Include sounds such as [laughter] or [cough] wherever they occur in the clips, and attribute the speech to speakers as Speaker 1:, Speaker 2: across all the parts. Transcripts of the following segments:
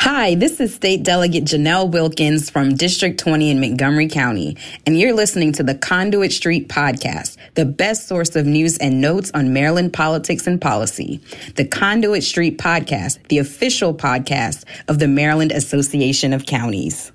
Speaker 1: Hi, this is State Delegate Jheanelle Wilkins from District 20 in Montgomery County, and you're listening to the Conduit Street Podcast, the best source of news and notes on Maryland politics and policy. The Conduit Street Podcast, the official podcast of the Maryland Association of Counties.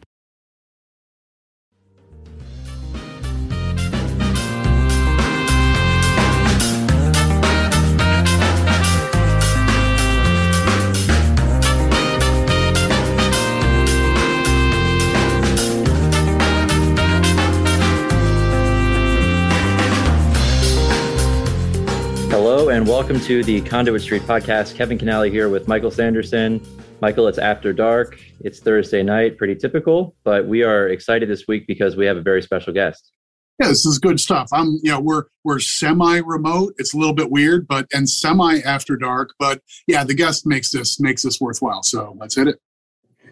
Speaker 2: And welcome to the Conduit Street podcast. Kevin Kinnally here with Michael Sanderson. Michael, it's after dark. It's Thursday night, pretty typical, but we are excited this week because we have a very special guest.
Speaker 3: Yeah, this is good stuff. I'm, you know, we're we're semi-remote. It's a little bit weird, but and semi after dark. But yeah, the guest makes this makes this worthwhile. So let's hit it.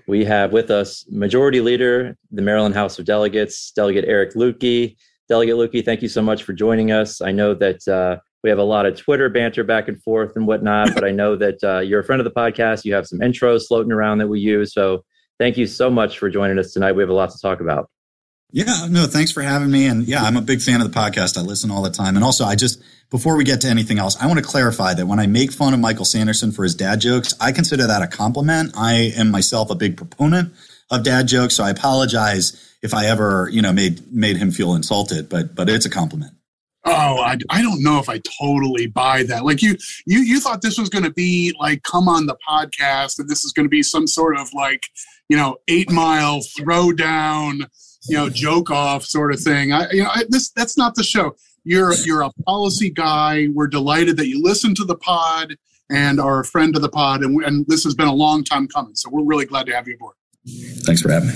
Speaker 2: We have with us Majority Leader, the Maryland House of Delegates, Delegate Eric Luedtke. Delegate Luedtke, thank you so much for joining us. I know that uh, we have a lot of Twitter banter back and forth and whatnot. but I know that uh, you're a friend of the podcast. You have some intros floating around that we use. So thank you so much for joining us tonight. We have a lot to talk about.
Speaker 4: Yeah, no, thanks for having me. And yeah, I'm a big fan of the podcast. I listen all the time. And also, I just, before we get to anything else, I want to clarify that when I make fun of Michael Sanderson for his dad jokes, I consider that a compliment. I am myself a big proponent of dad jokes. So I apologize if I ever, you know, made, made him feel insulted, but, but it's a compliment.
Speaker 3: Oh, I, I don't know if I totally buy that. Like you, you, you thought this was going to be like, come on the podcast and this is going to be some sort of like, you know, eight mile throw down, you know, joke off sort of thing. I, you know, I, this, that's not the show. You're, you're a policy guy. We're delighted that you listen to the pod and are a friend of the pod. And, and this has been a long time coming. So we're really glad to have you aboard.
Speaker 4: Thanks for having me.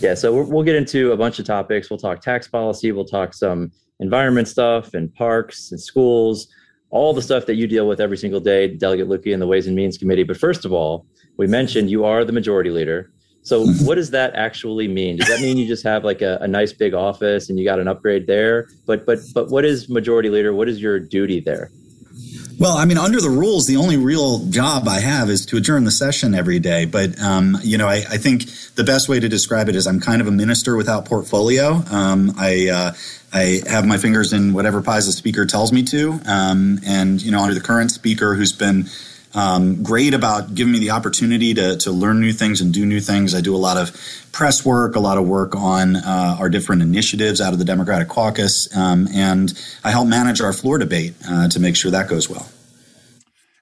Speaker 2: Yeah, so we'll get into a bunch of topics. We'll talk tax policy. We'll talk some environment stuff and parks and schools, all the stuff that you deal with every single day, Delegate Luedtke and the Ways and Means Committee. But first of all, we mentioned you are the majority leader. So [laughs] what does that actually mean? Does that mean you just have like a, a nice big office and you got an upgrade there? But but but what is majority leader? What is your duty there?
Speaker 4: Well, I mean, under the rules, the only real job I have is to adjourn the session every day. But, um, you know, I, I, think the best way to describe it is I'm kind of a minister without portfolio. Um, I, uh, I have my fingers in whatever pies the speaker tells me to. Um, and, you know, under the current speaker who's been um, great about giving me the opportunity to, to learn new things and do new things. I do a lot of press work, a lot of work on uh, our different initiatives out of the Democratic caucus, um, and I help manage our floor debate uh, to make sure that goes well.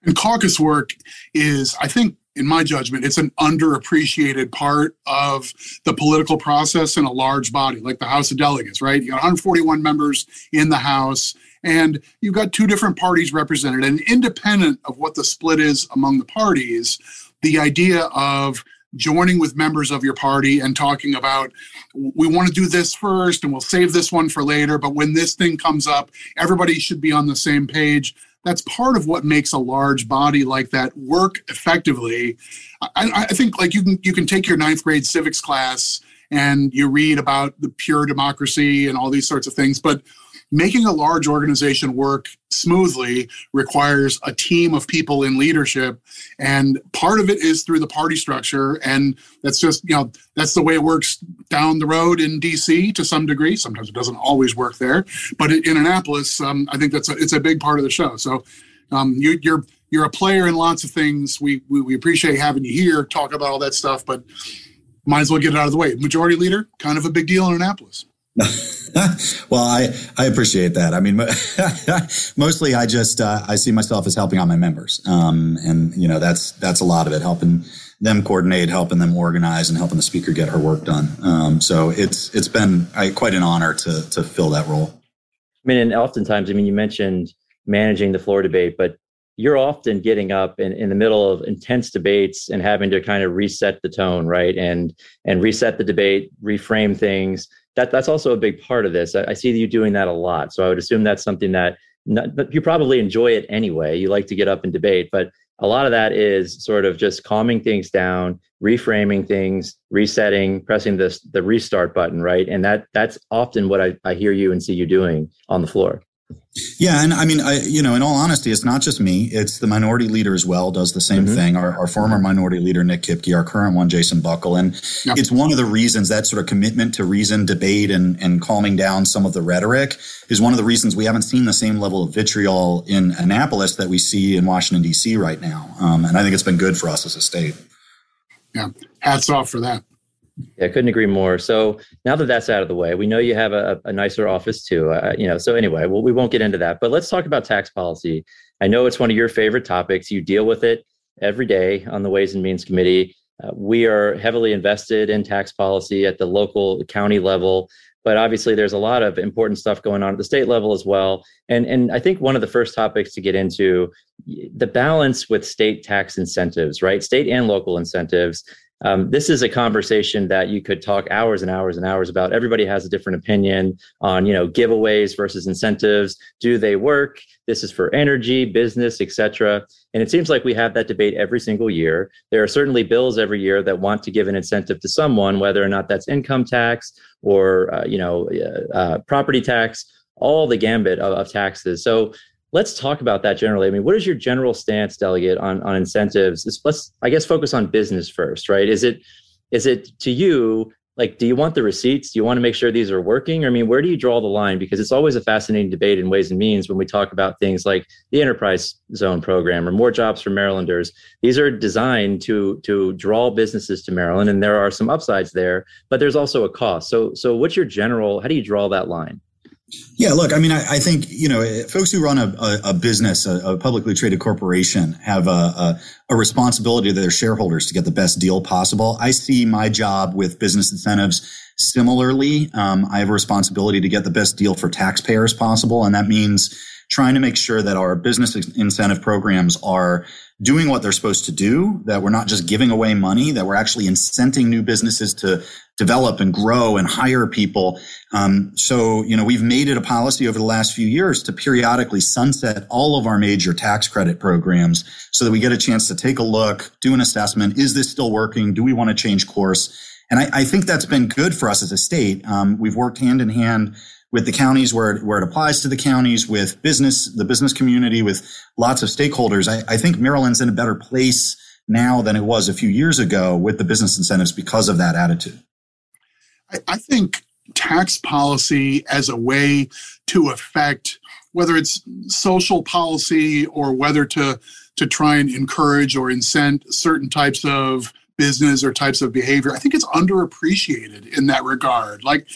Speaker 3: And caucus work is, I think, in my judgment, it's an underappreciated part of the political process in a large body, like the House of Delegates, right? You got 141 members in the House, and you've got two different parties represented. And independent of what the split is among the parties, the idea of joining with members of your party and talking about we want to do this first and we'll save this one for later but when this thing comes up everybody should be on the same page that's part of what makes a large body like that work effectively. I, I think like you can you can take your ninth grade civics class and you read about the pure democracy and all these sorts of things, but making a large organization work smoothly requires a team of people in leadership and part of it is through the party structure and that's just you know that's the way it works down the road in dc to some degree. Sometimes it doesn't always work there but in annapolis um, i think that's a, it's a big part of the show. So um, you, you're you're a player in lots of things. We, we we appreciate having you here talk about all that stuff but might as well get it out of the way. Majority leader kind of a big deal in annapolis [laughs]
Speaker 4: well, I, I appreciate that. I mean, [laughs] mostly I just uh, I see myself as helping out my members, um, and you know that's that's a lot of it, helping them coordinate, helping them organize, and helping the speaker get her work done. Um, so it's it's been I, quite an honor to to fill that role.
Speaker 2: I mean, and oftentimes, I mean, you mentioned managing the floor debate, but you're often getting up in, in the middle of intense debates and having to kind of reset the tone, right? And and reset the debate, reframe things that that's also a big part of this. I, I see you doing that a lot. So I would assume that's something that not, you probably enjoy it anyway. You like to get up and debate, but a lot of that is sort of just calming things down, reframing things, resetting, pressing this the restart button, right? And that that's often what I, I hear you and see you doing on the floor.
Speaker 4: Yeah, and I mean, I, you know, in all honesty, it's not just me; it's the minority leader as well. Does the same mm-hmm. thing. Our, our, former minority leader Nick Kipke, our current one Jason Buckel, and yep. it's one of the reasons that sort of commitment to reason, debate, and and calming down some of the rhetoric is one of the reasons we haven't seen the same level of vitriol in Annapolis that we see in Washington D.C. right now. Um, and I think it's been good for us as a state.
Speaker 3: Yeah, hats off for that.
Speaker 2: Yeah, I couldn't agree more. So now that that's out of the way, we know you have a, a nicer office too. Uh, you know, so anyway, well, we won't get into that, but let's talk about tax policy. I know it's one of your favorite topics. You deal with it every day on the Ways and Means Committee. Uh, we are heavily invested in tax policy at the local county level, but obviously there's a lot of important stuff going on at the state level as well. And and I think one of the first topics to get into the balance with state tax incentives, right? State and local incentives um, this is a conversation that you could talk hours and hours and hours about. Everybody has a different opinion on, you know, giveaways versus incentives. Do they work? This is for energy, business, etc. And it seems like we have that debate every single year. There are certainly bills every year that want to give an incentive to someone, whether or not that's income tax or, uh, you know, uh, uh property tax, all the gambit of, of taxes. So let's talk about that generally. I mean, what is your general stance, delegate, on on incentives? let's, I guess, focus on business first, right? Is it is it to you like, do you want the receipts? Do you want to make sure these are working? I mean, where do you draw the line? Because it's always a fascinating debate in ways and means when we talk about things like the enterprise zone program or more jobs for Marylanders. These are designed to to draw businesses to Maryland, and there are some upsides there, but there's also a cost. So, so what's your general? How do you draw that line?
Speaker 4: Yeah, look, I mean, I, I, think, you know, folks who run a, a, a business, a, a, publicly traded corporation have a, responsibility to their shareholders to get the best deal possible. I see my job with business incentives similarly. Um, I have a responsibility to get the best deal for taxpayers possible. And that means trying to make sure that our business incentive programs are doing what they're supposed to do, that we're not just giving away money, that we're actually incenting new businesses to develop and grow and hire people. Um, so, you know, we've made it a policy over the last few years to periodically sunset all of our major tax credit programs so that we get a chance to take a look, do an assessment. Is this still working? Do we want to change course? And I, I think that's been good for us as a state. Um, we've worked hand in hand with the counties where it, where it applies to the counties, with business, the business community, with lots of stakeholders. I, I think Maryland's in a better place now than it was a few years ago with the business incentives because of that attitude.
Speaker 3: I, I think tax policy as a way to affect whether it's social policy or whether to to try and encourage or incent certain types of business or types of behavior i think it's underappreciated in that regard like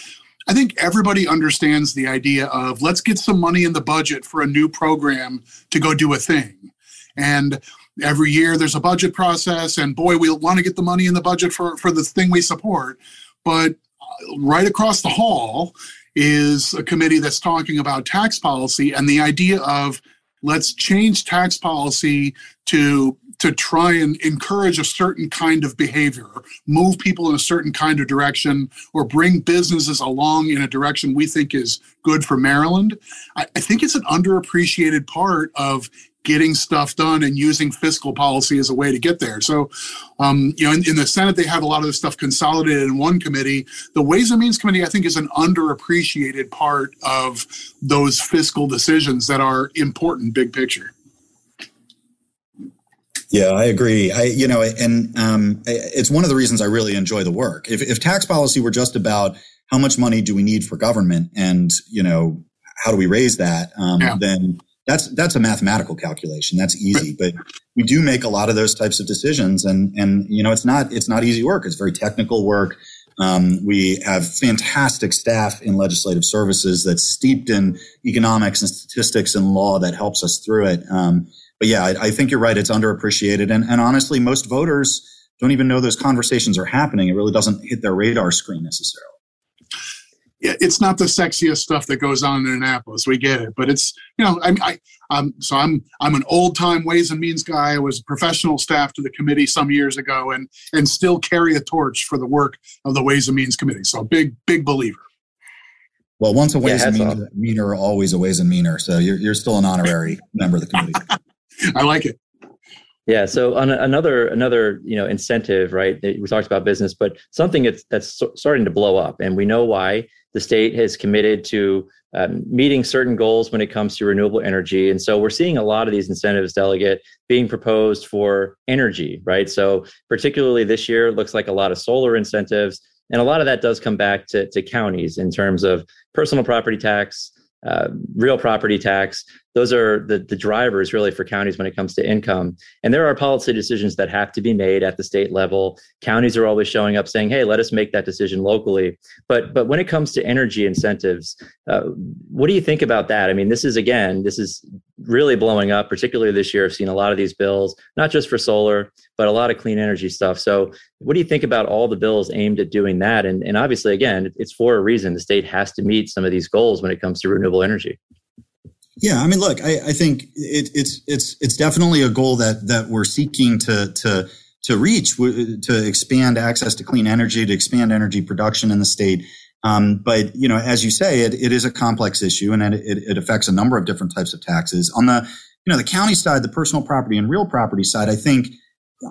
Speaker 3: I think everybody understands the idea of let's get some money in the budget for a new program to go do a thing. And every year there's a budget process, and boy, we want to get the money in the budget for, for the thing we support. But uh, right across the hall is a committee that's talking about tax policy and the idea of let's change tax policy to to try and encourage a certain kind of behavior, move people in a certain kind of direction, or bring businesses along in a direction we think is good for Maryland. I, I think it's an underappreciated part of getting stuff done and using fiscal policy as a way to get there. So, um, you know, in, in, the Senate, they have a lot of this stuff consolidated in one committee. The Ways and Means Committee, I think, is an underappreciated part of those fiscal decisions that are important big picture.
Speaker 4: Yeah, I agree. I, you know, and um, it's one of the reasons I really enjoy the work. If, if tax policy were just about how much money do we need for government, and you know, how do we raise that, um, yeah. then that's that's a mathematical calculation. That's easy, but we do make a lot of those types of decisions, and and you know, it's not it's not easy work. It's very technical work. Um, we have fantastic staff in legislative services that's steeped in economics and statistics and law that helps us through it. Um, but yeah, I, I, think you're right. It's underappreciated. And, and honestly, most voters don't even know those conversations are happening. It really doesn't hit their radar screen necessarily.
Speaker 3: Yeah, it's not the sexiest stuff that goes on in Annapolis. We get it, but it's you know I, I um, so I'm I'm an old time Ways and Means guy. I was professional staff to the committee some years ago, and and still carry a torch for the work of the Ways and Means Committee. So big big believer.
Speaker 4: Well, once a Ways yeah, and meaner, meaner, always a Ways and Meaner. So you're you're still an honorary member of the committee. [laughs] [laughs]
Speaker 3: I like it.
Speaker 2: Yeah. So on another another you know incentive, right? We talked about business, but something that's that's starting to blow up, and we know why. the state has committed to um, meeting certain goals when it comes to renewable energy. And so we're seeing a lot of these incentives, delegate, being proposed for energy, right? So, particularly this year, it looks like a lot of solar incentives. And a lot of that does come back to, to counties in terms of personal property tax, uh, real property tax. Those are the, the drivers really for counties when it comes to income. And there are policy decisions that have to be made at the state level. Counties are always showing up saying, hey, let us make that decision locally. But, but when it comes to energy incentives, uh, what do you think about that? I mean, this is, again, this is really blowing up, particularly this year. I've seen a lot of these bills, not just for solar, but a lot of clean energy stuff. So, what do you think about all the bills aimed at doing that? And, and obviously, again, it's for a reason. The state has to meet some of these goals when it comes to renewable energy.
Speaker 4: Yeah, I mean, look, I, I think it, it's it's it's definitely a goal that that we're seeking to to to reach to expand access to clean energy, to expand energy production in the state. Um, but you know, as you say, it, it is a complex issue, and it, it affects a number of different types of taxes. On the you know the county side, the personal property and real property side, I think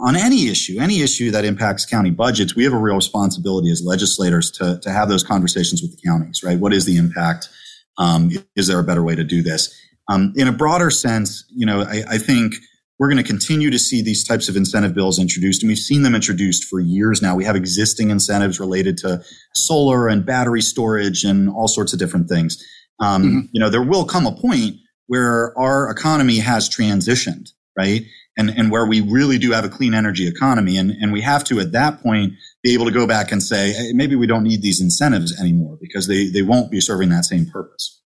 Speaker 4: on any issue, any issue that impacts county budgets, we have a real responsibility as legislators to to have those conversations with the counties. Right? What is the impact? Um, is there a better way to do this? Um, in a broader sense, you know, I, I think we're going to continue to see these types of incentive bills introduced, and we've seen them introduced for years now. We have existing incentives related to solar and battery storage and all sorts of different things. Um, mm-hmm. You know, there will come a point where our economy has transitioned, right? And, and where we really do have a clean energy economy. And, and we have to, at that point, be able to go back and say, hey, maybe we don't need these incentives anymore because they, they won't be serving that same purpose.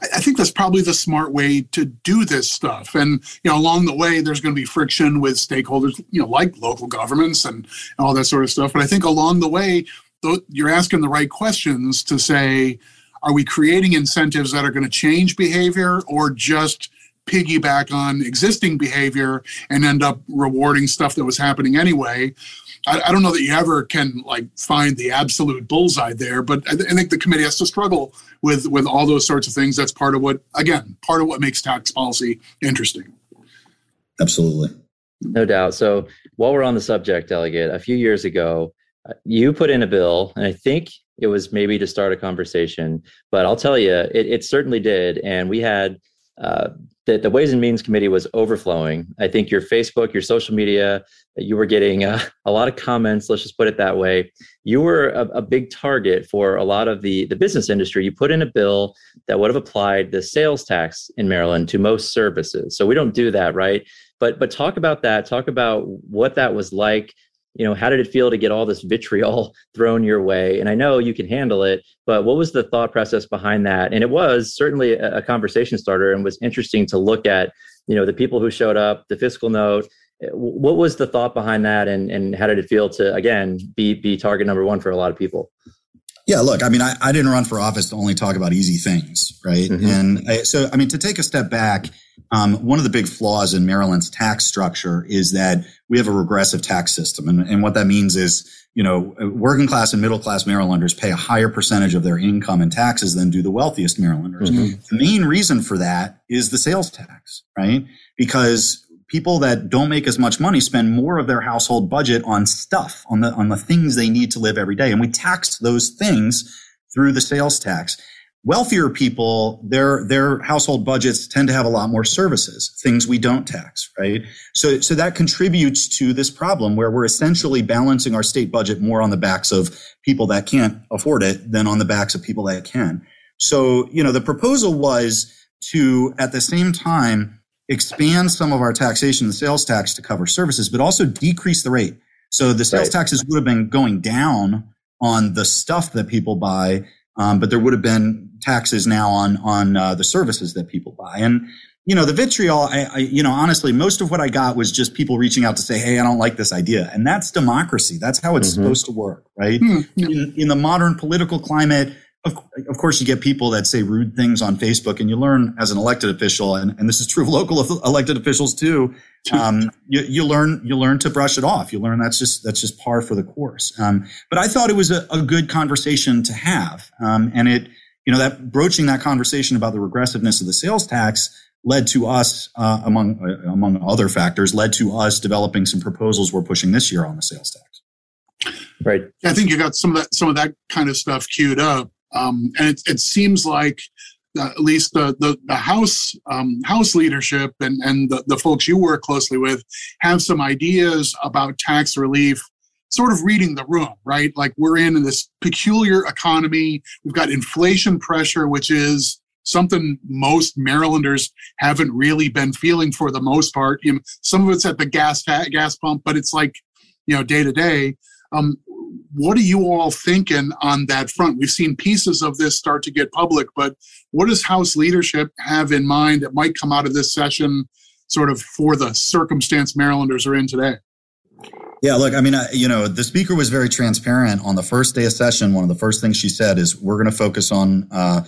Speaker 3: I think that's probably the smart way to do this stuff. And you know, along the way, there's going to be friction with stakeholders, you know, like local governments and all that sort of stuff. But I think along the way, you're asking the right questions to say, are we creating incentives that are going to change behavior, or just piggyback on existing behavior and end up rewarding stuff that was happening anyway? I, I, don't know that you ever can like find the absolute bullseye there, but I, th- I, think the committee has to struggle with with all those sorts of things. That's part of what, again, part of what makes tax policy interesting.
Speaker 4: Absolutely,
Speaker 2: no doubt. So while we're on the subject, delegate, a few years ago, uh, you put in a bill, and I think it was maybe to start a conversation, but I'll tell you, it, it certainly did, and we had. Uh, the, the Ways and Means Committee was overflowing. I think your Facebook, your social media, you were getting uh, a lot of comments. Let's just put it that way. You were a, a, big target for a lot of the, the business industry. You put in a bill that would have applied the sales tax in Maryland to most services. So we don't do that, right? But but talk about that. Talk about what that was like you know how did it feel to get all this vitriol [laughs] thrown your way? And i know you can handle it but what was the thought process behind that? And it was certainly a, a conversation starter and was interesting to look at you know the people who showed up the fiscal note. What was the thought behind that? And, and how did it feel to again be be target number one for a lot of people?
Speaker 4: Yeah, look, I mean, I, I didn't run for office to only talk about easy things, right? Mm-hmm. And I, so, I mean, to take a step back, um, one of the big flaws in Maryland's tax structure is that we have a regressive tax system. And, and what that means is, you know, working class and middle class Marylanders pay a higher percentage of their income in taxes than do the wealthiest Marylanders. Mm-hmm. The main reason for that is the sales tax, right? Because people that don't make as much money spend more of their household budget on stuff, on the, on the things they need to live every day. And we tax those things through the sales tax. Wealthier people, their, their household budgets tend to have a lot more services, things we don't tax, right? So, so that contributes to this problem where we're essentially balancing our state budget more on the backs of people that can't afford it than on the backs of people that can. So, you know, the proposal was to, at the same time, expand some of our taxation, the sales tax to cover services, but also decrease the rate. So the sales right. taxes would have been going down on the stuff that people buy, um, but there would have been taxes now on on uh, the services that people buy. And you know, the vitriol, I, I, you know, honestly, most of what I got was just people reaching out to say, "Hey, I don't like this idea," and that's democracy. That's how it's mm-hmm. supposed to work, right? Mm-hmm. In, in the modern political climate, of, of course, you get people that say rude things on Facebook, and you learn as an elected official, and, and this is true of local [laughs] elected officials too. Um, you, you, learn you learn to brush it off. You learn that's just that's just par for the course. Um, but I thought it was a, a good conversation to have, um, and it you know that broaching that conversation about the regressiveness of the sales tax led to us, uh, among uh, among other factors, led to us developing some proposals we're pushing this year on the sales tax.
Speaker 2: Right.
Speaker 3: I think you got some of that some of that kind of stuff queued up Um, and it, it seems like at least the the, the house um, house leadership and and the, the folks you work closely with have some ideas about tax relief sort of reading the room right? Like we're in this peculiar economy. We've got inflation pressure which is something most marylanders haven't really been feeling for the most part. You know, some of it's at the gas gas pump but it's like you know day to day. Um, what are you all thinking on that front? We've seen pieces of this start to get public, but what does House leadership have in mind that might come out of this session, sort of for the circumstance Marylanders are in today?
Speaker 4: Yeah, look, I mean, I, you know, the speaker was very transparent on the first day of session. One of the first things she said is, "We're going to focus on uh,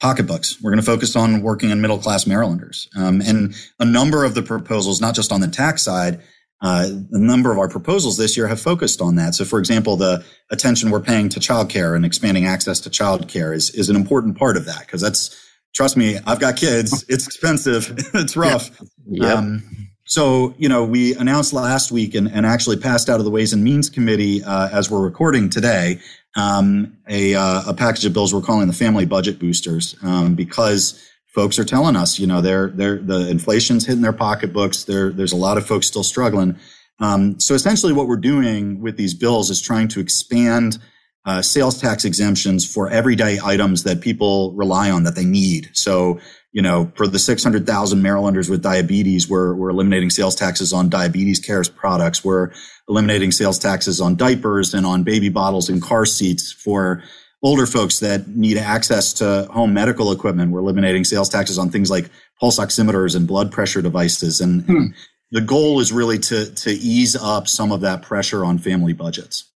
Speaker 4: pocketbooks. We're going to focus on working on middle class Marylanders." Um, and a number of the proposals, not just on the tax side, uh, a number of our proposals this year have focused on that. So, for example, the attention we're paying to childcare and expanding access to childcare is is an important part of that because that's trust me, I've got kids. [laughs] It's expensive. [laughs] it's rough.
Speaker 2: Yeah. Um,
Speaker 4: so, you know, we announced last week and, and actually passed out of the Ways and Means Committee uh, as we're recording today um, a, uh, a package of bills we're calling the Family Budget Boosters um, because folks are telling us, you know, they're, they're, the inflation's hitting their pocketbooks. There, there's a lot of folks still struggling. Um, so essentially what we're doing with these bills is trying to expand uh, sales tax exemptions for everyday items that people rely on that they need. So, you know, for the 600,000 Marylanders with diabetes, we're, we're eliminating sales taxes on diabetes care products. We're eliminating sales taxes on diapers and on baby bottles and car seats for older folks that need access to home medical equipment. We're eliminating sales taxes on things like pulse oximeters and blood pressure devices. And, hmm. and the goal is really to, to ease up some of that pressure on family budgets.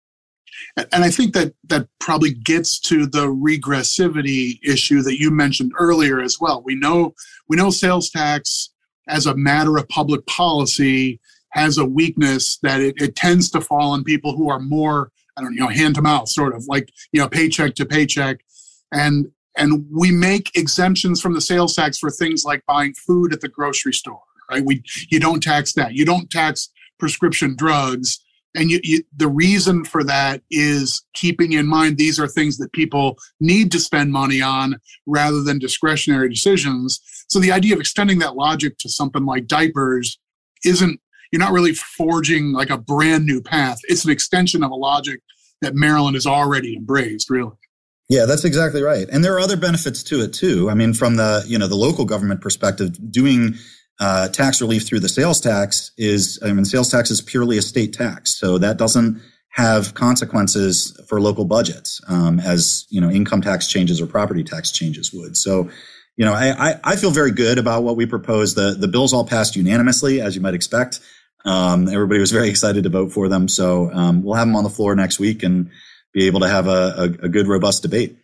Speaker 3: And I think that that probably gets to the regressivity issue that you mentioned earlier as well. We know we know sales tax as a matter of public policy has a weakness that it, it tends to fall on people who are more I don't you know, hand to mouth, sort of like, you know, paycheck to paycheck. And and we make exemptions from the sales tax for things like buying food at the grocery store, right? We you don't tax that. You don't tax prescription drugs. And you, you, the reason for that is keeping in mind these are things that people need to spend money on rather than discretionary decisions. So the idea of extending that logic to something like diapers isn't you're not really forging like a brand new path. It's an extension of a logic that Maryland has already embraced, really.
Speaker 4: Yeah, that's exactly right. And there are other benefits to it too. I mean, from the, you know, the local government perspective, doing uh, tax relief through the sales tax is, I mean, sales tax is purely a state tax. So that doesn't have consequences for local budgets um, as, you know, income tax changes or property tax changes would. So, you know, I, I, feel very good about what we propose. The, the bills all passed unanimously, as you might expect. Um, everybody was [laughs] very excited to vote for them. So um, we'll have them on the floor next week and be able to have a, a, a good, robust debate.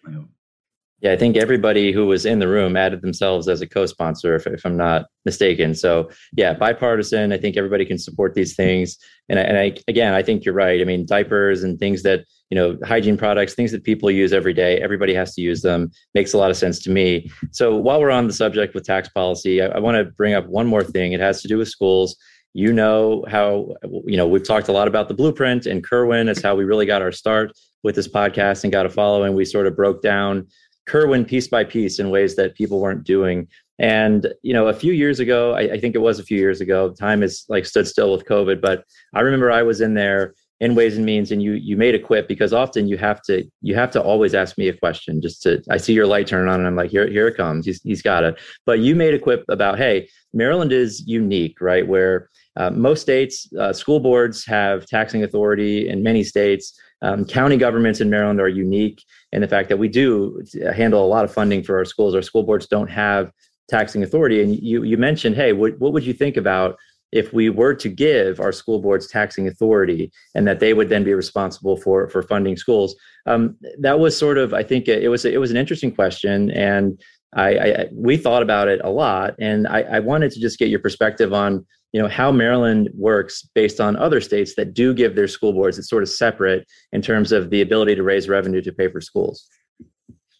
Speaker 2: Yeah, I think everybody who was in the room added themselves as a co-sponsor, if, if I'm not mistaken. So yeah, bipartisan. I think everybody can support these things. And I, and I again, I think you're right. I mean, diapers and things that you know, hygiene products, things that people use every day. Everybody has to use them. Makes a lot of sense to me. So while we're on the subject with tax policy, I, I want to bring up one more thing. It has to do with schools you know how you know we've talked a lot about the blueprint and Kirwan is how we really got our start with this podcast and got a following. We sort of broke down Kirwan piece by piece in ways that people weren't doing. And you know, a few years ago, I, I think it was a few years ago. Time is like stood still with COVID, but I remember I was in there in ways and means and you you made a quip because often you have to you have to always ask me a question just to i see your light turn on and i'm like here here it comes he's, he's got it but you made a quip about hey maryland is unique right where uh, most states, uh, school boards have taxing authority in many states. Um, county governments in Maryland are unique in the fact that we do handle a lot of funding for our schools. Our school boards don't have taxing authority. And you, you mentioned, hey, what, what would you think about if we were to give our school boards taxing authority and that they would then be responsible for for funding schools um, that was sort of i think it was it was an interesting question and I, I we thought about it a lot and I, I wanted to just get your perspective on you know how Maryland works based on other states that do give their school boards. It's sort of separate in terms of the ability to raise revenue to pay for schools.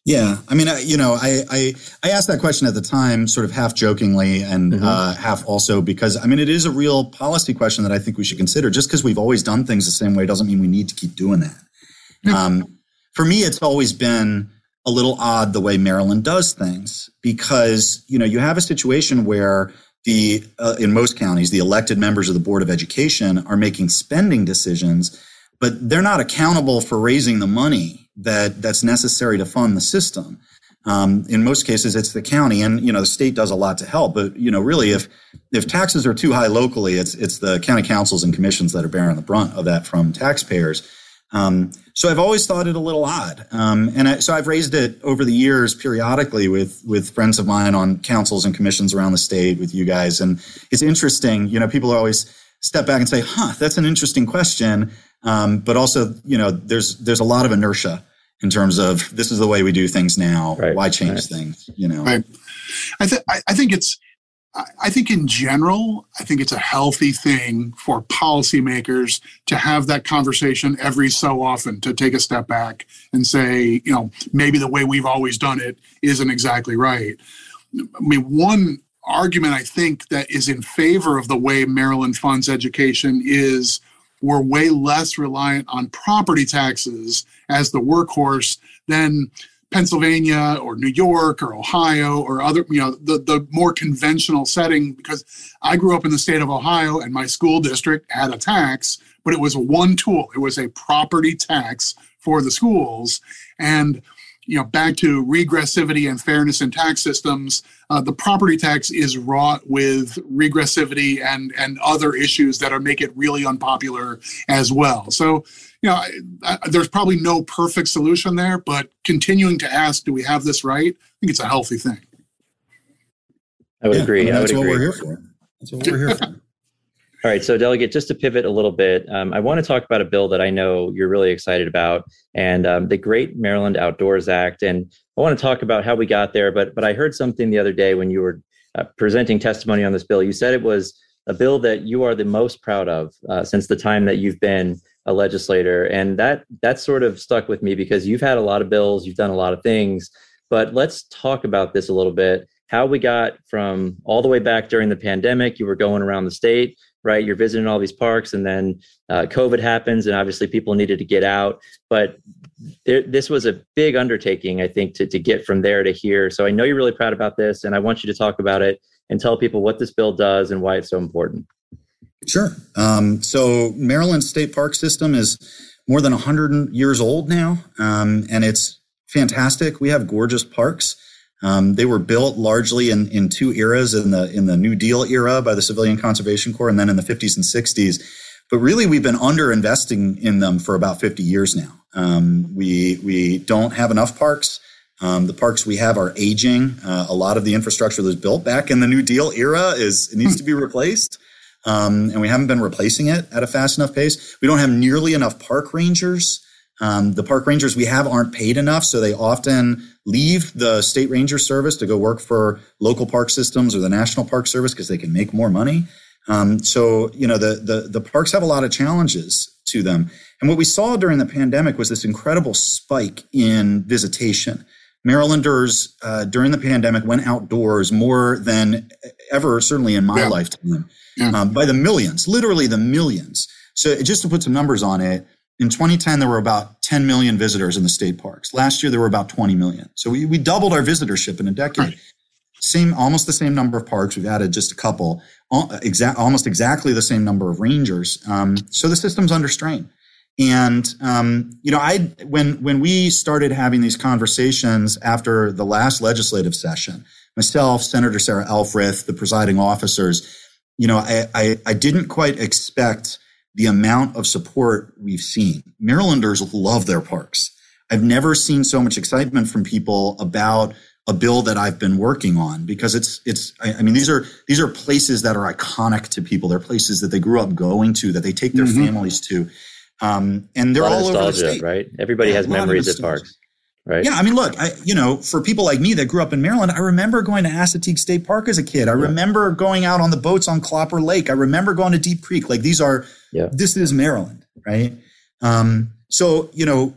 Speaker 4: Yeah, I mean, I, you know, I, I, I asked that question at the time, sort of half jokingly and mm-hmm. uh, half also because I mean, it is a real policy question that I think we should consider. Just because we've always done things the same way doesn't mean we need to keep doing that. Mm-hmm. Um, for me, it's always been a little odd the way Maryland does things because you know you have a situation where the uh, in most counties the elected members of the board of education are making spending decisions but they're not accountable for raising the money that that's necessary to fund the system. Um, in most cases it's the county and you know the state does a lot to help but you know really if if taxes are too high locally it's it's the county councils and commissions that are bearing the brunt of that from taxpayers. Um, so I've always thought it a little odd, um, and I, so I've raised it over the years periodically with with friends of mine on councils and commissions around the state with you guys, and it's interesting. You know, people always step back and say, "Huh, that's an interesting question," um, but also, you know, there's there's a lot of inertia in terms of this is the way we do things now. Right. Why change right. things? You know,
Speaker 3: right. I, th- I think it's I think in general, I think it's a healthy thing for policymakers to have that conversation every so often to take a step back and say, you know, maybe the way we've always done it isn't exactly right. I mean, one argument I think that is in favor of the way Maryland funds education is we're way less reliant on property taxes as the workhorse than Pennsylvania or New York or Ohio or other, you know, the, the more conventional setting, because I grew up in the state of Ohio and my school district had a tax, but it was one tool. It was a property tax for the schools. And, you know, back to regressivity and fairness in tax systems, uh, the property tax is wrought with regressivity and, and other issues that are make it really unpopular as well. So, you know, I, I, there's probably no perfect solution there, but continuing to ask, do we have this right? I think it's a healthy thing.
Speaker 2: I would yeah, agree. I mean,
Speaker 4: that's
Speaker 2: I
Speaker 4: what
Speaker 2: agree.
Speaker 4: we're here for. That's what we're here for.
Speaker 2: All right, so delegate, just to pivot a little bit, um, I want to talk about a bill that I know you're really excited about, and um, the Great Maryland Outdoors Act. And I want to talk about how we got there. But but I heard something the other day when you were uh, presenting testimony on this bill. You said it was a bill that you are the most proud of uh, since the time that you've been a legislator and that that sort of stuck with me because you've had a lot of bills you've done a lot of things but let's talk about this a little bit how we got from all the way back during the pandemic you were going around the state right you're visiting all these parks and then uh, covid happens and obviously people needed to get out but there, this was a big undertaking i think to, to get from there to here so i know you're really proud about this and i want you to talk about it and tell people what this bill does and why it's so important
Speaker 4: Sure. Um, so Maryland State Park System is more than 100 years old now, um, and it's fantastic. We have gorgeous parks. Um, they were built largely in, in two eras in the in the New Deal era by the Civilian Conservation Corps, and then in the 50s and 60s. But really, we've been under investing in them for about 50 years now. Um, we we don't have enough parks. Um, the parks we have are aging. Uh, a lot of the infrastructure that was built back in the New Deal era is it needs to be replaced um, and we haven't been replacing it at a fast enough pace. We don't have nearly enough park rangers. Um, the park rangers we have aren't paid enough, so they often leave the state ranger service to go work for local park systems or the national park service because they can make more money. Um, so you know the, the the parks have a lot of challenges to them. And what we saw during the pandemic was this incredible spike in visitation. Marylanders uh, during the pandemic went outdoors more than ever, certainly in my yeah. lifetime yeah. um, by the millions, literally the millions. So just to put some numbers on it, in 2010 there were about 10 million visitors in the state parks. Last year there were about 20 million. So we, we doubled our visitorship in a decade. Right. Same, almost the same number of parks. We've added just a couple, exact, almost exactly the same number of rangers. Um, so the system's under strain. And um, you know, I when when we started having these conversations after the last legislative session, myself, Senator Sarah Elfreth, the presiding officers, you know, I, I, I didn't quite expect the amount of support we've seen. Marylanders love their parks. I've never seen so much excitement from people about a bill that I've been working on because it's it's I, I mean these are these are places that are iconic to people. They're places that they grew up going to that they take their mm-hmm. families to, um, and they're all over the state.
Speaker 2: Right? Everybody yeah, has memories at parks right?
Speaker 4: Yeah, I mean, look, I, you know, for people like me that grew up in Maryland, I remember going to Assateague State Park as a kid. I yeah. remember going out on the boats on Clopper Lake. I remember going to Deep Creek. Like these are, yeah. this is Maryland, right? Um, so, you know,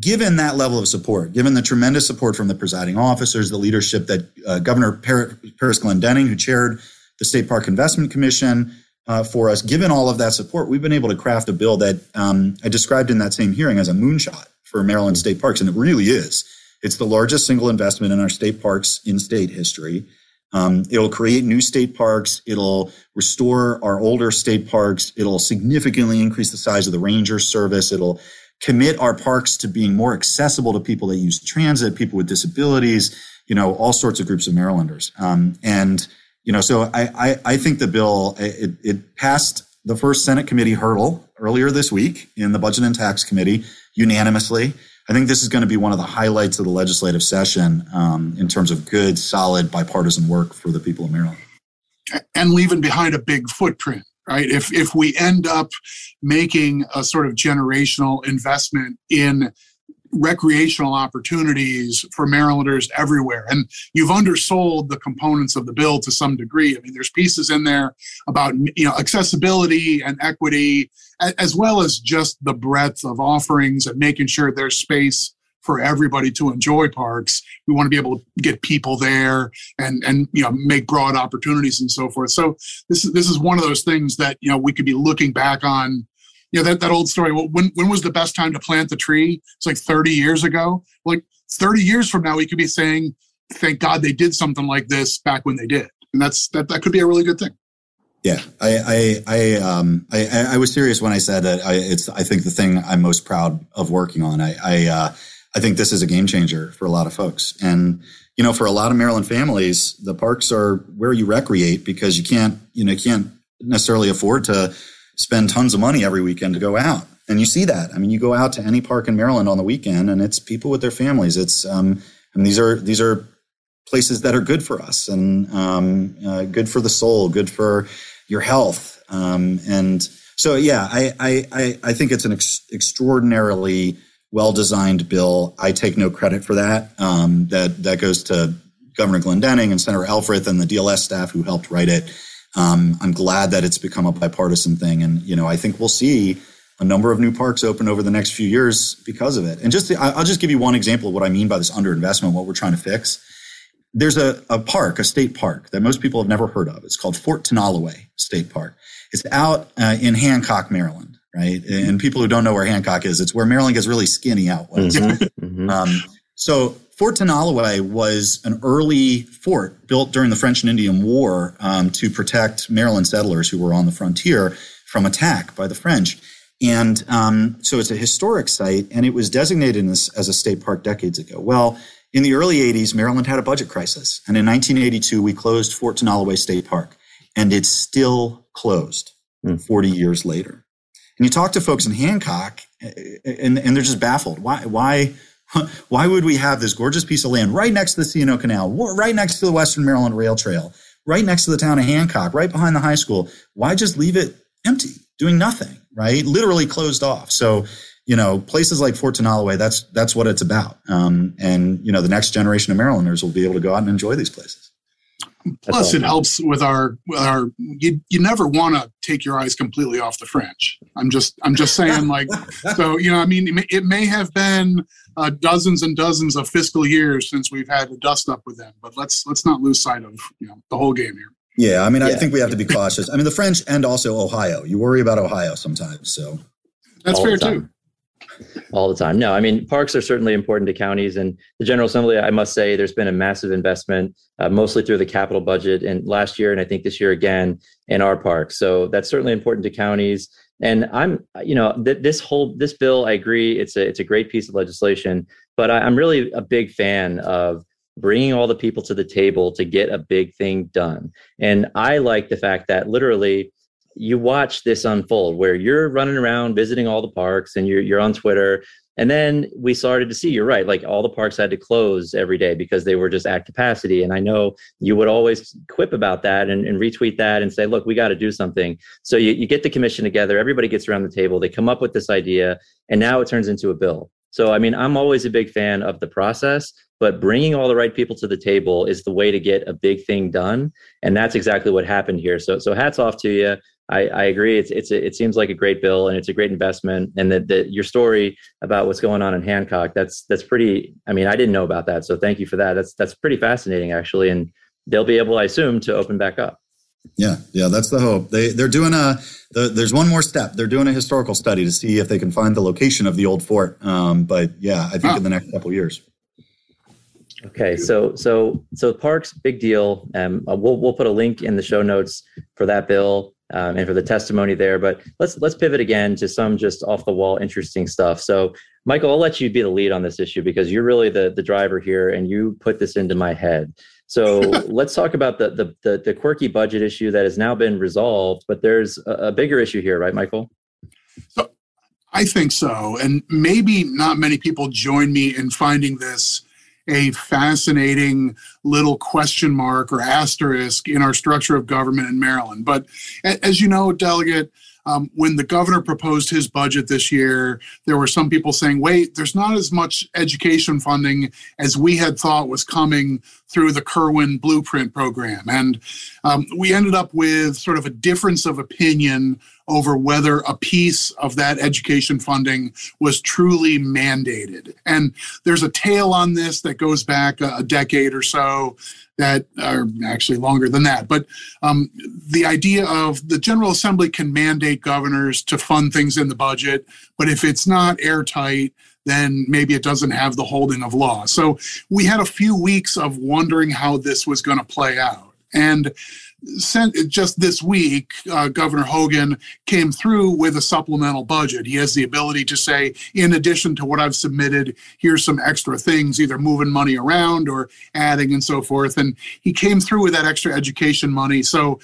Speaker 4: given that level of support, given the tremendous support from the presiding officers, the leadership that uh, Governor Par- Parris Glendening, who chaired the State Park Investment Commission, uh, for us, given all of that support, we've been able to craft a bill that um, I described in that same hearing as a moonshot for Maryland state parks, and it really is. It's the largest single investment in our state parks in state history. Um, it'll create new state parks. It'll restore our older state parks. It'll significantly increase the size of the ranger service. It'll commit our parks to being more accessible to people that use transit, people with disabilities, you know, all sorts of groups of Marylanders. Um, and, you know, so I, I, I think the bill, it, it passed the first Senate committee hurdle earlier this week in the Budget and Tax Committee unanimously. I think this is going to be one of the highlights of the legislative session um, in terms of good, solid bipartisan work for the people of Maryland.
Speaker 3: And leaving behind a big footprint, right? If if we end up making a sort of generational investment in recreational opportunities for Marylanders everywhere. And you've undersold the components of the bill to some degree. I mean, there's pieces in there about you know accessibility and equity, as well as just the breadth of offerings and making sure there's space for everybody to enjoy parks. We want to be able to get people there and and you know make broad opportunities and so forth. So this is this is one of those things that you know we could be looking back on know that, that old story. Well, when, when was the best time to plant the tree? It's like 30 years ago. Like 30 years from now we could be saying thank god they did something like this back when they did. And that's that, that could be a really good thing.
Speaker 4: Yeah, I I I um I, I was serious when I said that. I it's I think the thing I'm most proud of working on. I I uh, I think this is a game changer for a lot of folks, and you know, for a lot of Maryland families, the parks are where you recreate because you can't you know you can't necessarily afford to spend tons of money every weekend to go out. And you see that. I mean, you go out to any park in Maryland on the weekend, and it's people with their families. It's um, and these are these are places that are good for us and um, uh, good for the soul, good for your health. Um, and so, yeah, I I I think it's an ex- extraordinarily well designed bill. I take no credit for that. Um, that that goes to Governor Glendening and Senator Elfreth and the DLS staff who helped write it. Um, I'm glad that it's become a bipartisan thing, and you know I think we'll see a number of new parks open over the next few years because of it. And just I'll just give you one example of what I mean by this underinvestment, what we're trying to fix. There's a, a park, a state park that most people have never heard of. It's called Fort Tonoloway State Park. It's out uh, in Hancock, Maryland, right? And people who don't know where Hancock is, it's where Maryland gets really skinny out west. Mm-hmm. [laughs] mm-hmm. Um, so Fort Tonoloway was an early fort built during the French and Indian War um, to protect Maryland settlers who were on the frontier from attack by the French. And um, so it's a historic site, and it was designated as, as, a state park decades ago. Well, in the early 80s, Maryland had a budget crisis. And in 1982, we closed Fort Tonoloway State Park, and it's still closed mm. 40 years later. And you talk to folks in Hancock, and, and they're just baffled. Why? Why? [laughs] Why would we have this gorgeous piece of land right next to the C&O Canal, right next to the Western Maryland Rail Trail, right next to the town of Hancock, right behind the high school? Why just leave it empty, doing nothing, right? Literally closed off. So, you know, places like Fort Tonoloway, that's that's what it's about. Um, and you know, the next generation of Marylanders will be able to go out and enjoy these places.
Speaker 3: Plus, it helps with our with our. You you never want to take your eyes completely off the French. I'm just I'm just saying [laughs] like so you know I mean it may, it may have been uh, dozens and dozens of fiscal years since we've had a dust up with them, but let's let's not lose sight of you know the whole game here.
Speaker 4: Yeah, I mean yeah. I think we have to be cautious. I mean the French and also Ohio. You worry about Ohio sometimes, so
Speaker 3: that's All fair too
Speaker 2: all the time. No, I mean, parks are certainly important to counties and the General Assembly. I must say, there's been a massive investment, uh, mostly through the capital budget, and last year, and I think this year again, in our parks. So that's certainly important to counties. And I'm, you know, th- this whole this bill, I agree, it's a it's a great piece of legislation, but I, I'm really a big fan of bringing all the people to the table to get a big thing done. And I like the fact that literally you watch this unfold where you're running around visiting all the parks and you're you're on Twitter. And then we started to see, you're right, like all the parks had to close every day because they were just at capacity. And I know you would always quip about that and, and retweet that and say, look, we got to do something. So you, you get the commission together, everybody gets around the table, they come up with this idea, and now it turns into a bill. So, I mean, I'm always a big fan of the process, but bringing all the right people to the table is the way to get a big thing done. And that's exactly what happened here. So, so hats off to you. I, I agree. It's it's a, it seems like a great bill and it's a great investment. And that that your story about what's going on in Hancock that's that's pretty. I mean, I didn't know about that, so thank you for that. That's that's pretty fascinating actually. And they'll be able, I assume, to open back up.
Speaker 4: Yeah, yeah, that's the hope. They they're doing a. The, there's one more step. They're doing a historical study to see if they can find the location of the old fort. Um, but yeah, I think in the next couple years.
Speaker 2: Okay, so so so parks, big deal. Um, uh, we'll we'll put a link in the show notes for that bill um, and for the testimony there. But let's let's pivot again to some just off the wall interesting stuff. So, Michael, I'll let you be the lead on this issue because you're really the the driver here, and you put this into my head. So [laughs] let's talk about the, the, the the quirky budget issue that has now been resolved, but there's a, a bigger issue here, right, Michael?
Speaker 3: So, I think so, and maybe not many people join me in finding this a fascinating little question mark or asterisk in our structure of government in Maryland. But as you know, Delegate, um, when the governor proposed his budget this year, there were some people saying, wait, there's not as much education funding as we had thought was coming through the Kirwan Blueprint program. And um, we ended up with sort of a difference of opinion over whether a piece of that education funding was truly mandated. And there's a tale on this that goes back a, decade or so that are actually longer than that. But um, the idea of the General Assembly can mandate governors to fund things in the budget, but if it's not airtight, then maybe it doesn't have the holding of law. So we had a few weeks of wondering how this was going to play out. And sent just this week, uh, Governor Hogan came through with a supplemental budget. He has the ability to say, in addition to what I've submitted, here's some extra things, either moving money around or adding and so forth. And he came through with that extra education money. So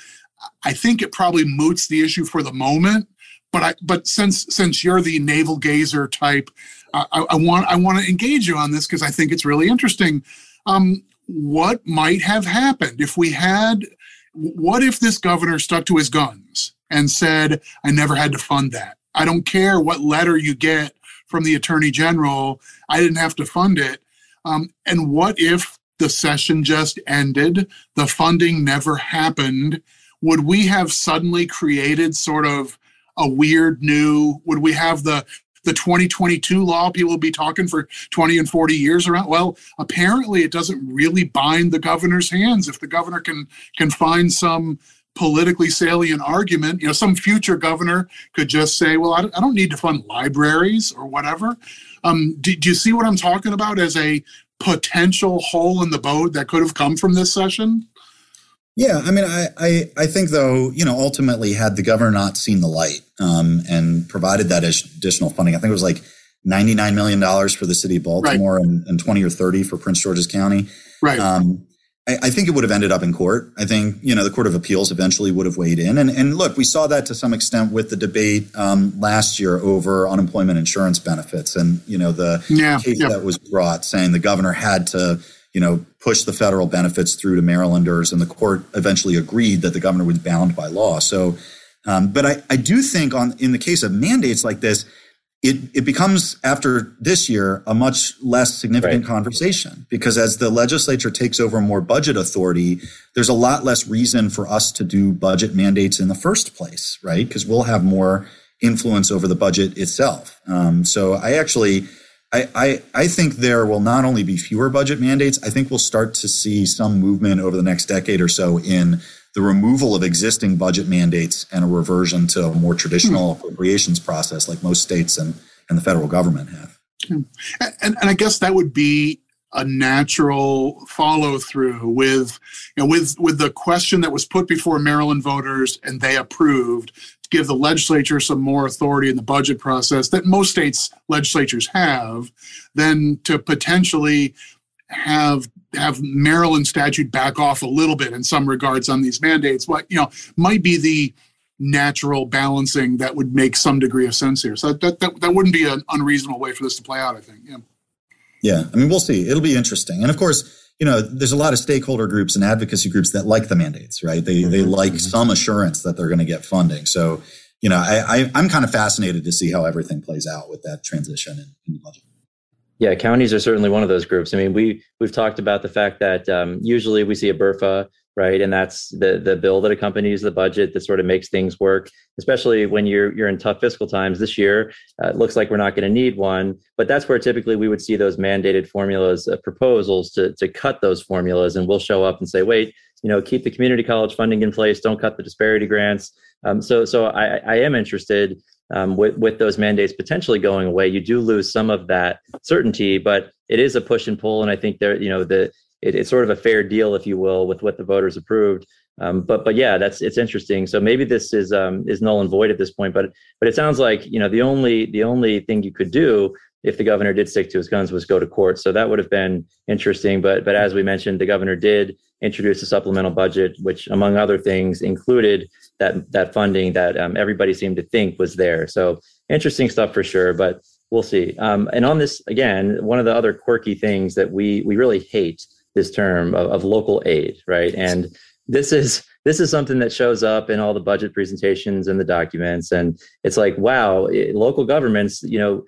Speaker 3: I think it probably moots the issue for the moment. But I, but since since you're the navel gazer type, I, I want I want to engage you on this because I think it's really interesting. Um, what might have happened if we had what if this governor stuck to his guns and said, I never had to fund that? I don't care what letter you get from the attorney general, I didn't have to fund it. Um, and what if the session just ended, the funding never happened? Would we have suddenly created sort of a weird new, would we have the the 2022 law people will be talking for 20 and 40 years around. Well apparently it doesn't really bind the governor's hands. If the governor can can find some politically salient argument you know some future governor could just say well i don't need to fund libraries or whatever. Um, do, do you see what i'm talking about as a potential hole in the boat that could have come from this session
Speaker 4: yeah, I mean, I, I, I, think though, you know, ultimately, had the governor not seen the light um, and provided that additional funding, I think it was like ninety nine million dollars for the city of Baltimore right. and, and, twenty or thirty for Prince George's County.
Speaker 3: Right. Um,
Speaker 4: I, I, think it would have ended up in court. I think you know the Court of Appeals eventually would have weighed in, and and look, we saw that to some extent with the debate um, last year over unemployment insurance benefits, and you know the yeah, case that was brought saying the governor had to you know, push the federal benefits through to Marylanders, and the court eventually agreed that the governor was bound by law. So, um, but I, I do think on in the case of mandates like this, it, it becomes after this year a much less significant right. conversation because as the legislature takes over more budget authority, there's a lot less reason for us to do budget mandates in the first place, right? Because we'll have more influence over the budget itself. Um, so I actually I, I, I think there will not only be fewer budget mandates, I think we'll start to see some movement over the next decade or so in the removal of existing budget mandates and a reversion to a more traditional hmm. appropriations process like most states and, and the federal government have.
Speaker 3: Hmm. And, and I guess that would be a natural follow through with you know, with with the question that was put before Maryland voters and they approved give the legislature some more authority in the budget process that most states legislatures have, than to potentially have have Maryland statute back off a little bit in some regards on these mandates. What you know might be the natural balancing that would make some degree of sense here. So that that, that wouldn't be an unreasonable way for this to play out. I think. Yeah.
Speaker 4: Yeah, I mean, we'll see. It'll be interesting, and of course you know, there's a lot of stakeholder groups and advocacy groups that like the mandates, right? They mm-hmm. they like mm-hmm. some assurance that they're going to get funding. So, you know, I, I am kind of fascinated to see how everything plays out with that transition in, in, the budget.
Speaker 2: Yeah, counties are certainly one of those groups. I mean, we we've talked about the fact that um, usually we see a BRFA right? And that's the the bill that accompanies the budget that sort of makes things work, especially when you're you're in tough fiscal times. This year, uh, it looks like we're not going to need one, but that's where typically we would see those mandated formulas, uh, proposals to to cut those formulas, and we'll show up and say, wait, you know, keep the community college funding in place, don't cut the disparity grants. Um, so so I, I am interested. Um, with, with those mandates potentially going away, you do lose some of that certainty, but it is a push and pull, and I think there, you know, the it, it's sort of a fair deal, if you will, with what the voters approved. Um, but but yeah, that's it's interesting. So maybe this is um, is null and void at this point. But but it sounds like you know the only the only thing you could do if the governor did stick to his guns was go to court. So that would have been interesting. But but as we mentioned, the governor did introduce a supplemental budget, which among other things included that that funding that um, everybody seemed to think was there. So interesting stuff for sure. But we'll see. Um, and on this again, one of the other quirky things that we we really hate this term of, of local aid, right? And this is this is something that shows up in all the budget presentations and the documents. And it's like wow it, local governments you know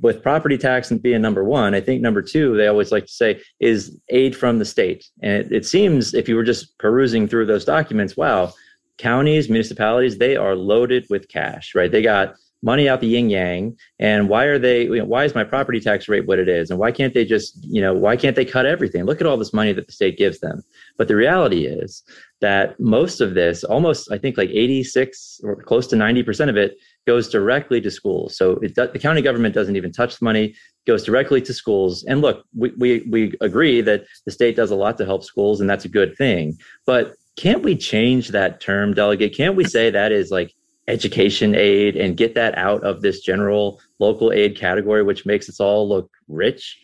Speaker 2: with property tax and being number one i think number two they always like to say is aid from the state. And it, it seems if you were just perusing through those documents wow counties municipalities they are loaded with cash right? They got money out the yin yang and why are they you know, why is my property tax rate what it is? And why can't they just you know why can't they cut everything? Look at all this money that the state gives them. But the reality is that most of this almost i think like 86 or close to 90% of it goes directly to schools. So it, the county government doesn't even touch the money goes directly to schools. And look we, we we agree that the state does a lot to help schools and that's a good thing. But can't we change that term delegate? Can't we say that is like education aid and get that out of this general local aid category, which makes us all look rich?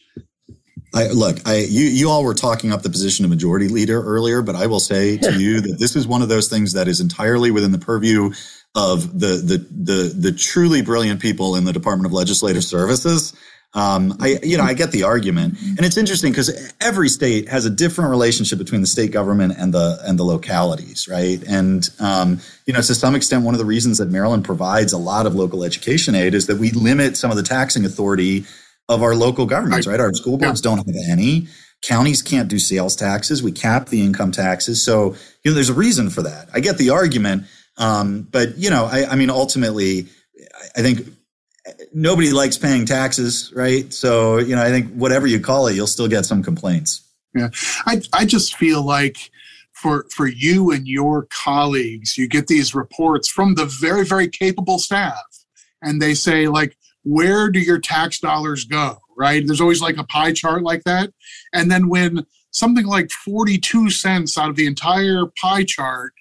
Speaker 4: I, look, I you you all were talking up the position of majority leader earlier, but I will say to [laughs] you that this is one of those things that is entirely within the purview of the the the the truly brilliant people in the Department of Legislative Services. Um, I, you know, I get the argument, and it's interesting because every state has a different relationship between the state government and the and the localities, right? And um, you know, to some extent, one of the reasons that Maryland provides a lot of local education aid is that we limit some of the taxing authority of our local governments, right? Our school boards don't have any. Counties can't do sales taxes. We cap the income taxes, so you know, there's a reason for that. I get the argument, um, but you know, I, I mean, ultimately, I think nobody likes paying taxes, right? So, you know, I think whatever you call it, you'll still get some complaints.
Speaker 3: Yeah. I, I just feel like for for you and your colleagues, you get these reports from the very, very capable staff. And they say, like, where do your tax dollars go? Right? There's always like a pie chart like that. And then when something like 42 cents out of the entire pie chart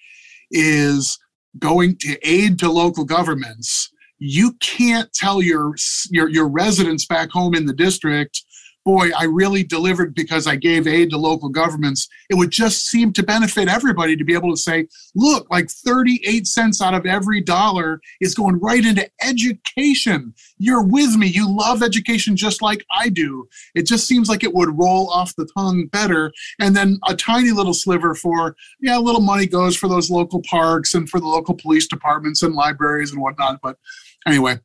Speaker 3: is going to aid to local governments, you can't tell your, your your residents back home in the district boy, I really delivered because I gave aid to local governments. It would just seem to benefit everybody to be able to say, look, like 38 cents out of every dollar is going right into education. You're with me. You love education just like I do. It just seems like it would roll off the tongue better. And then a tiny little sliver for, yeah, a little money goes for those local parks and for the local police departments and libraries and whatnot. But anyway,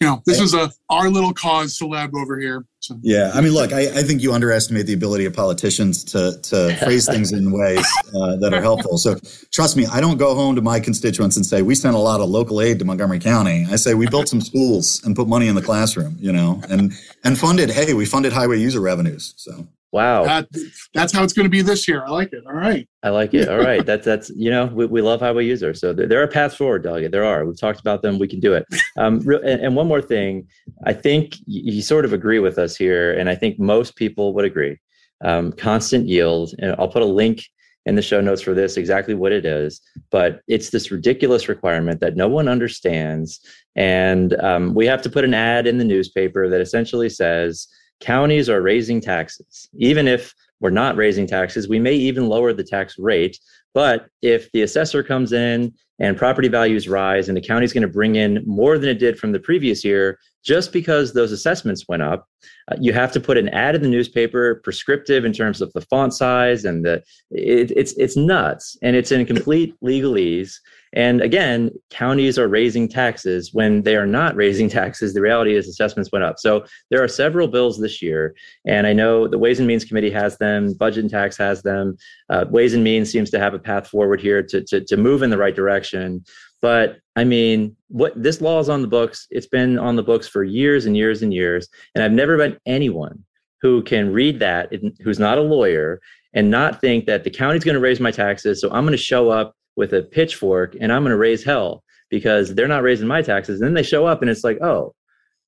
Speaker 3: you know, this is a our little cause celeb over here.
Speaker 4: So. Yeah, I mean, look, I, I, think you underestimate the ability of politicians to to [laughs] phrase things in ways uh, that are helpful. So trust me, I don't go home to my constituents and say we sent a lot of local aid to Montgomery County. I say we built some schools and put money in the classroom, you know, and and funded. Hey, we funded highway user revenues. So
Speaker 2: Wow.
Speaker 3: That, that's how it's going to be this year. I like it. All right.
Speaker 2: I like it. All right. That's, that's, you know, we, we love highway users. So there, there are paths forward, delegate. There are. We've talked about them. We can do it. Um, [laughs] and, and one more thing, I think you, you sort of agree with us here. And I think most people would agree. Um, constant yield. And I'll put a link in the show notes for this exactly what it is. But it's this ridiculous requirement that no one understands. And um, we have to put an ad in the newspaper that essentially says, counties are raising taxes. Even if we're not raising taxes, we may even lower the tax rate. But if the assessor comes in and property values rise and the county is going to bring in more than it did from the previous year, just because those assessments went up, uh, you have to put an ad in the newspaper, prescriptive in terms of the font size and the it, it's it's nuts and it's in complete legalese. And again, counties are raising taxes when they are not raising [laughs] taxes. The reality is assessments went up. So there are several bills this year, and I know the Ways and Means Committee has them, Budget and Tax has them. Uh, Ways and Means seems to have a path forward here to, to, to move in the right direction. But I mean, what this law is on the books. It's been on the books for years and years and years, and I've never met anyone who can read that who's not a lawyer and not think that the county's going to raise my taxes, so I'm going to show up with a pitchfork and I'm going to raise hell because they're not raising my taxes. And then they show up and it's like, oh,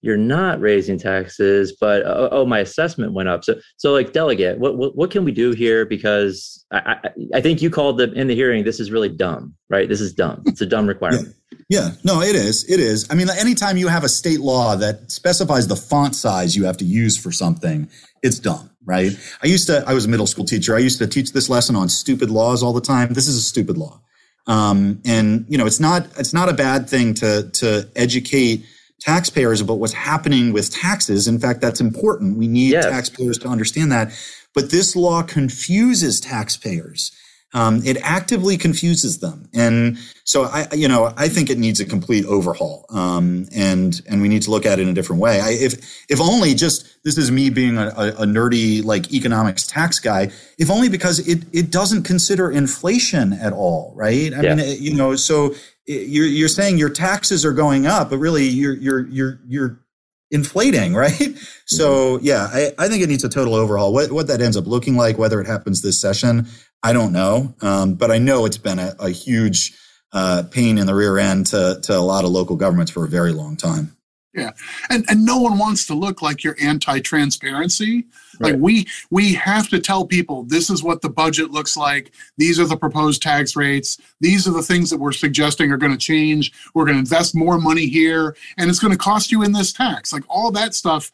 Speaker 2: you're not raising taxes, but oh, oh, my assessment went up. So, so like delegate, what what, what can we do here? Because I, I, I think you called the in the hearing. This is really dumb, right? This is dumb. It's a dumb requirement.
Speaker 4: Yeah. yeah, no, it is. It is. I mean, anytime you have a state law that specifies the font size you have to use for something, it's dumb, right? I used to. I was a middle school teacher. I used to teach this lesson on stupid laws all the time. This is a stupid law, um, and you know, it's not. It's not a bad thing to to educate taxpayers about what's happening with taxes. In fact, that's important. We need yes. taxpayers to understand that. But this law confuses taxpayers. Um, it actively confuses them, and so I, you know, I think it needs a complete overhaul, um, and and we need to look at it in a different way. I, if if only just this is me being a, a, nerdy like economics tax guy, if only because it it doesn't consider inflation at all, right? I yeah. mean, you know, so you're you're saying your taxes are going up, but really you're you're you're you're inflating, right? Mm-hmm. So yeah, I, I think it needs a total overhaul. What what that ends up looking like, whether it happens this session, I don't know. Um, but I know it's been a, a huge uh, pain in the rear end to to a lot of local governments for a very long time.
Speaker 3: Yeah, and and no one wants to look like you're anti-transparency. Right. Like we we have to tell people this is what the budget looks like. These are the proposed tax rates. These are the things that we're suggesting are going to change. We're going to invest more money here, and it's going to cost you in this tax. Like all that stuff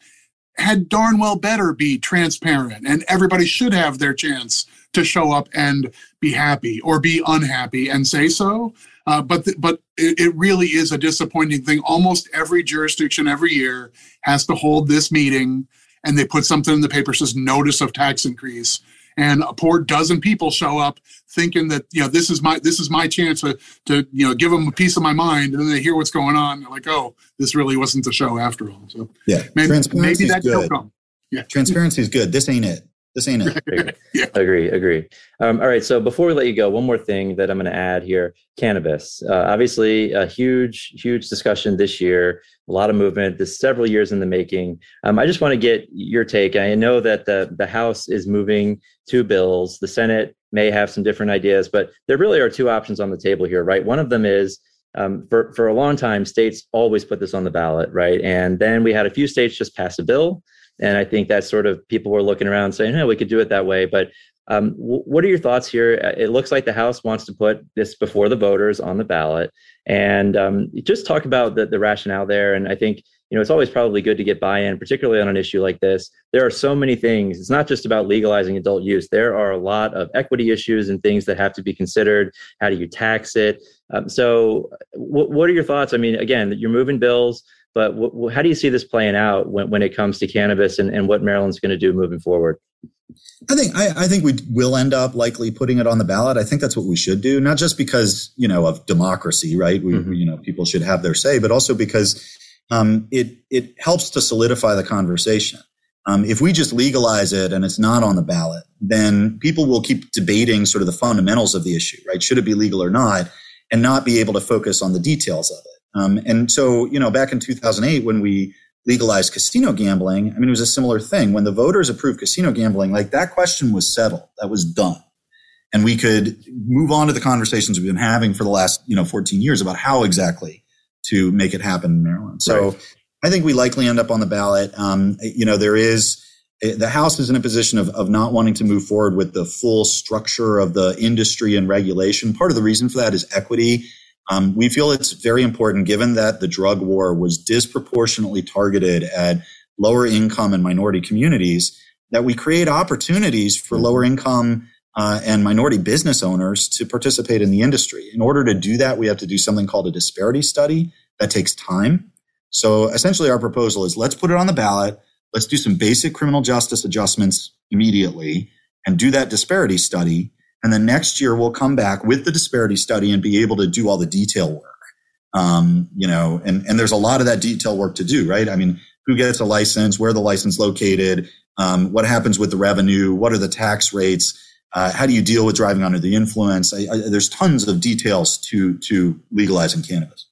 Speaker 3: had darn well better be transparent, and everybody should have their chance to show up and be happy or be unhappy and say so. Uh, but but it, it, really is a disappointing thing. Almost every jurisdiction every year has to hold this meeting, and they put something in the paper says notice of tax increase, and a poor dozen people show up thinking that you know this is my this is my chance to to you know give them a piece of my mind, and then they hear what's going on, they're like, oh, this really wasn't the show after all. So
Speaker 4: yeah,
Speaker 3: maybe, maybe that good. come.
Speaker 4: Yeah, transparency is good. This ain't it. This ain't
Speaker 2: it. [laughs] yeah. Agree, agree. Um, all right. So before we let you go, one more thing that I'm going to add here: cannabis. Uh, obviously, a huge, huge discussion this year. A lot of movement. This several years in the making. Um, I just want to get your take. I know that the the House is moving two bills. The Senate may have some different ideas, but there really are two options on the table here, right? One of them is um, for for a long time, states always put this on the ballot, right? And then we had a few states just pass a bill and I think that sort of people were looking around saying, "Hey, we could do it that way." But um, w- what are your thoughts here? Uh, it looks like the House wants to put this before the voters on the ballot, and um, just talk about the, the rationale there. And I think you know it's always probably good to get buy-in, particularly on an issue like this. There are so many things. It's not just about legalizing adult use. There are a lot of equity issues and things that have to be considered. How do you tax it? Um, so, w- what are your thoughts? I mean, again, you're moving bills. But w- w- how do you see this playing out when, when it comes to cannabis and, and what Maryland's going to do moving forward?
Speaker 4: I think I, I, think we will end up likely putting it on the ballot. I think that's what we should do, not just because you know of democracy, right? We, mm-hmm. you know people should have their say, but also because um, it it helps to solidify the conversation. Um, if we just legalize it and it's not on the ballot, then people will keep debating sort of the fundamentals of the issue, right? Should it be legal or not, and not be able to focus on the details of it. Um, and so, you know, back in 2008, when we legalized casino gambling, I mean, it was a similar thing. When the voters approved casino gambling, like that question was settled, that was done. And we could move on to the conversations we've been having for the last, you know, 14 years about how exactly to make it happen in Maryland. So right. I think we likely end up on the ballot. Um, you know, there is, eh, the House is in a position of, of not wanting to move forward with the full structure of the industry and regulation. Part of the reason for that is equity um, we feel it's very important, given that the drug war was disproportionately targeted at lower income and minority communities, that we create opportunities for lower income uh, and minority business owners to participate in the industry. In order to do that, we have to do something called a disparity study that takes time. So essentially, our proposal is let's put it on the ballot. Let's do some basic criminal justice adjustments immediately and do that disparity study and then next year we'll come back with the disparity study and be able to do all the detail work. Um, you know, and, and there's a lot of that detail work to do, right? I mean, who gets a license, where the license located, um, what happens with the revenue, what are the tax rates, uh, how do you deal with driving under the influence? I, I, there's tons of details to to legalizing cannabis.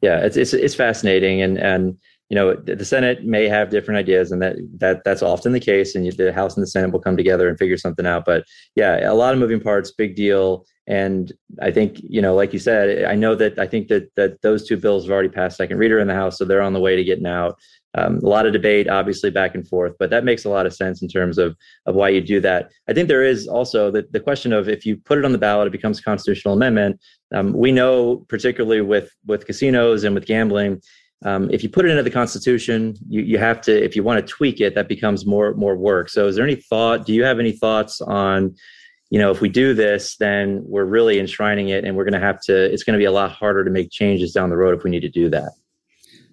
Speaker 2: Yeah, it's it's, it's fascinating, and and you know, the Senate may have different ideas, and that that that's often the case. And the House and the Senate will come together and figure something out. But yeah, a lot of moving parts, big deal. And I think you know, like you said, I know that I think that that those two bills have already passed second reader in the House, so they're on the way to getting out. Um, a lot of debate, obviously, back and forth, but that makes a lot of sense in terms of of why you do that. I think there is also the, the question of if you put it on the ballot, it becomes a constitutional amendment. Um, we know, particularly with with casinos and with gambling, um, if you put it into the Constitution, you you have to if you want to tweak it, that becomes more more work. So, is there any thought? Do you have any thoughts on? You know, if we do this, then we're really enshrining it, and we're going to have to. It's going to be a lot harder to make changes down the road if we need to do that.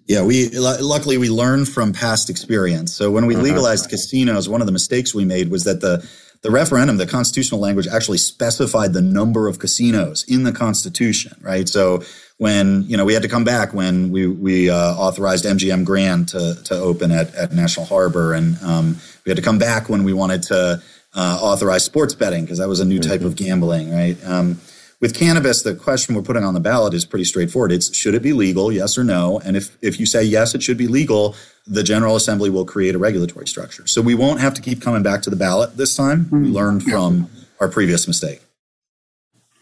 Speaker 4: Yeah, we luckily we learned from past experience. So when we uh-huh. legalized casinos, one of the mistakes we made was that the the referendum, the constitutional language actually specified the number of casinos in the Constitution, right? So when you know we had to come back when we we uh, authorized MGM Grand to to open at at National Harbor, and um, we had to come back when we wanted to uh, authorize sports betting because that was a new type mm-hmm. of gambling, right? Um, with cannabis, the question we're putting on the ballot is pretty straightforward. It's should it be legal, yes or no? And if, if you say yes, it should be legal, the General Assembly will create a regulatory structure. So we won't have to keep coming back to the ballot this time. We hmm. learned from our previous mistake.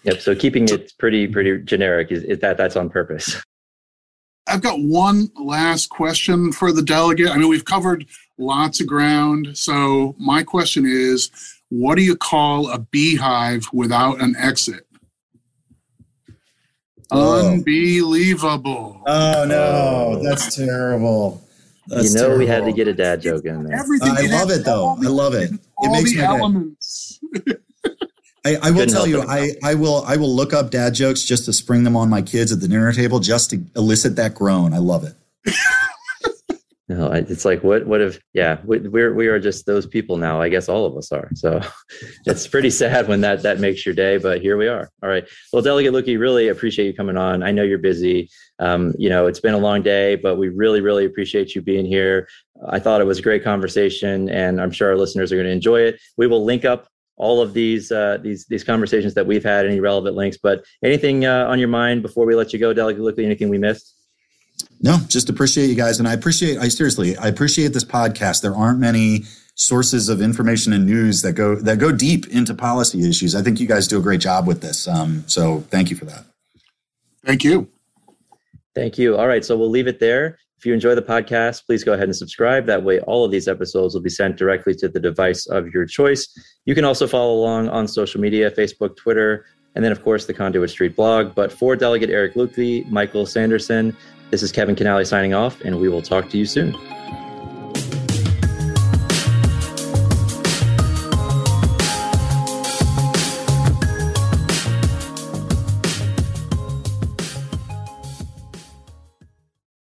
Speaker 2: Yep. So keeping it pretty pretty generic is, is that that's on purpose.
Speaker 3: I've got one last question for the delegate. I mean, we've covered lots of ground. So my question is, what do you call a beehive without an exit? Oh. Unbelievable.
Speaker 4: Oh no, that's terrible. That's
Speaker 2: you know terrible. we had to get a dad joke in there.
Speaker 4: Everything I love it though. I love it. It makes me elements. [laughs] I, I, will tell you, I, I will I will look up dad jokes just to spring them on my kids at the dinner table just to elicit that groan. I love it. [laughs]
Speaker 2: No, it's like what what if yeah we, we're we are just those people now. I guess all of us are. So [laughs] it's pretty sad when that that makes your day. But here we are. All right. Well, Delegate Luedtke, really appreciate you coming on. I know you're busy. Um, you know, it's been a long day, but we really really appreciate you being here. I thought it was a great conversation, and I'm sure our listeners are going to enjoy it. We will link up all of these uh, these these conversations that we've had, any relevant links. But anything uh, on your mind before we let you go, Delegate Luedtke? Anything we missed?
Speaker 4: No, just appreciate you guys. And I appreciate, I seriously, I appreciate this podcast. There aren't many sources of information and news that go, that go deep into policy issues. I think you guys do a great job with this. Um, so thank you for that.
Speaker 3: Thank you.
Speaker 2: Thank you. All right. So we'll leave it there. If you enjoy the podcast, please go ahead and subscribe. That way, all of these episodes will be sent directly to the device of your choice. You can also follow along on social media Facebook, Twitter, and then, of course, the Conduit Street blog. But for Delegate Eric Luedtke, Michael Sanderson, this is Kevin Kinnally signing off, and we will talk to you soon.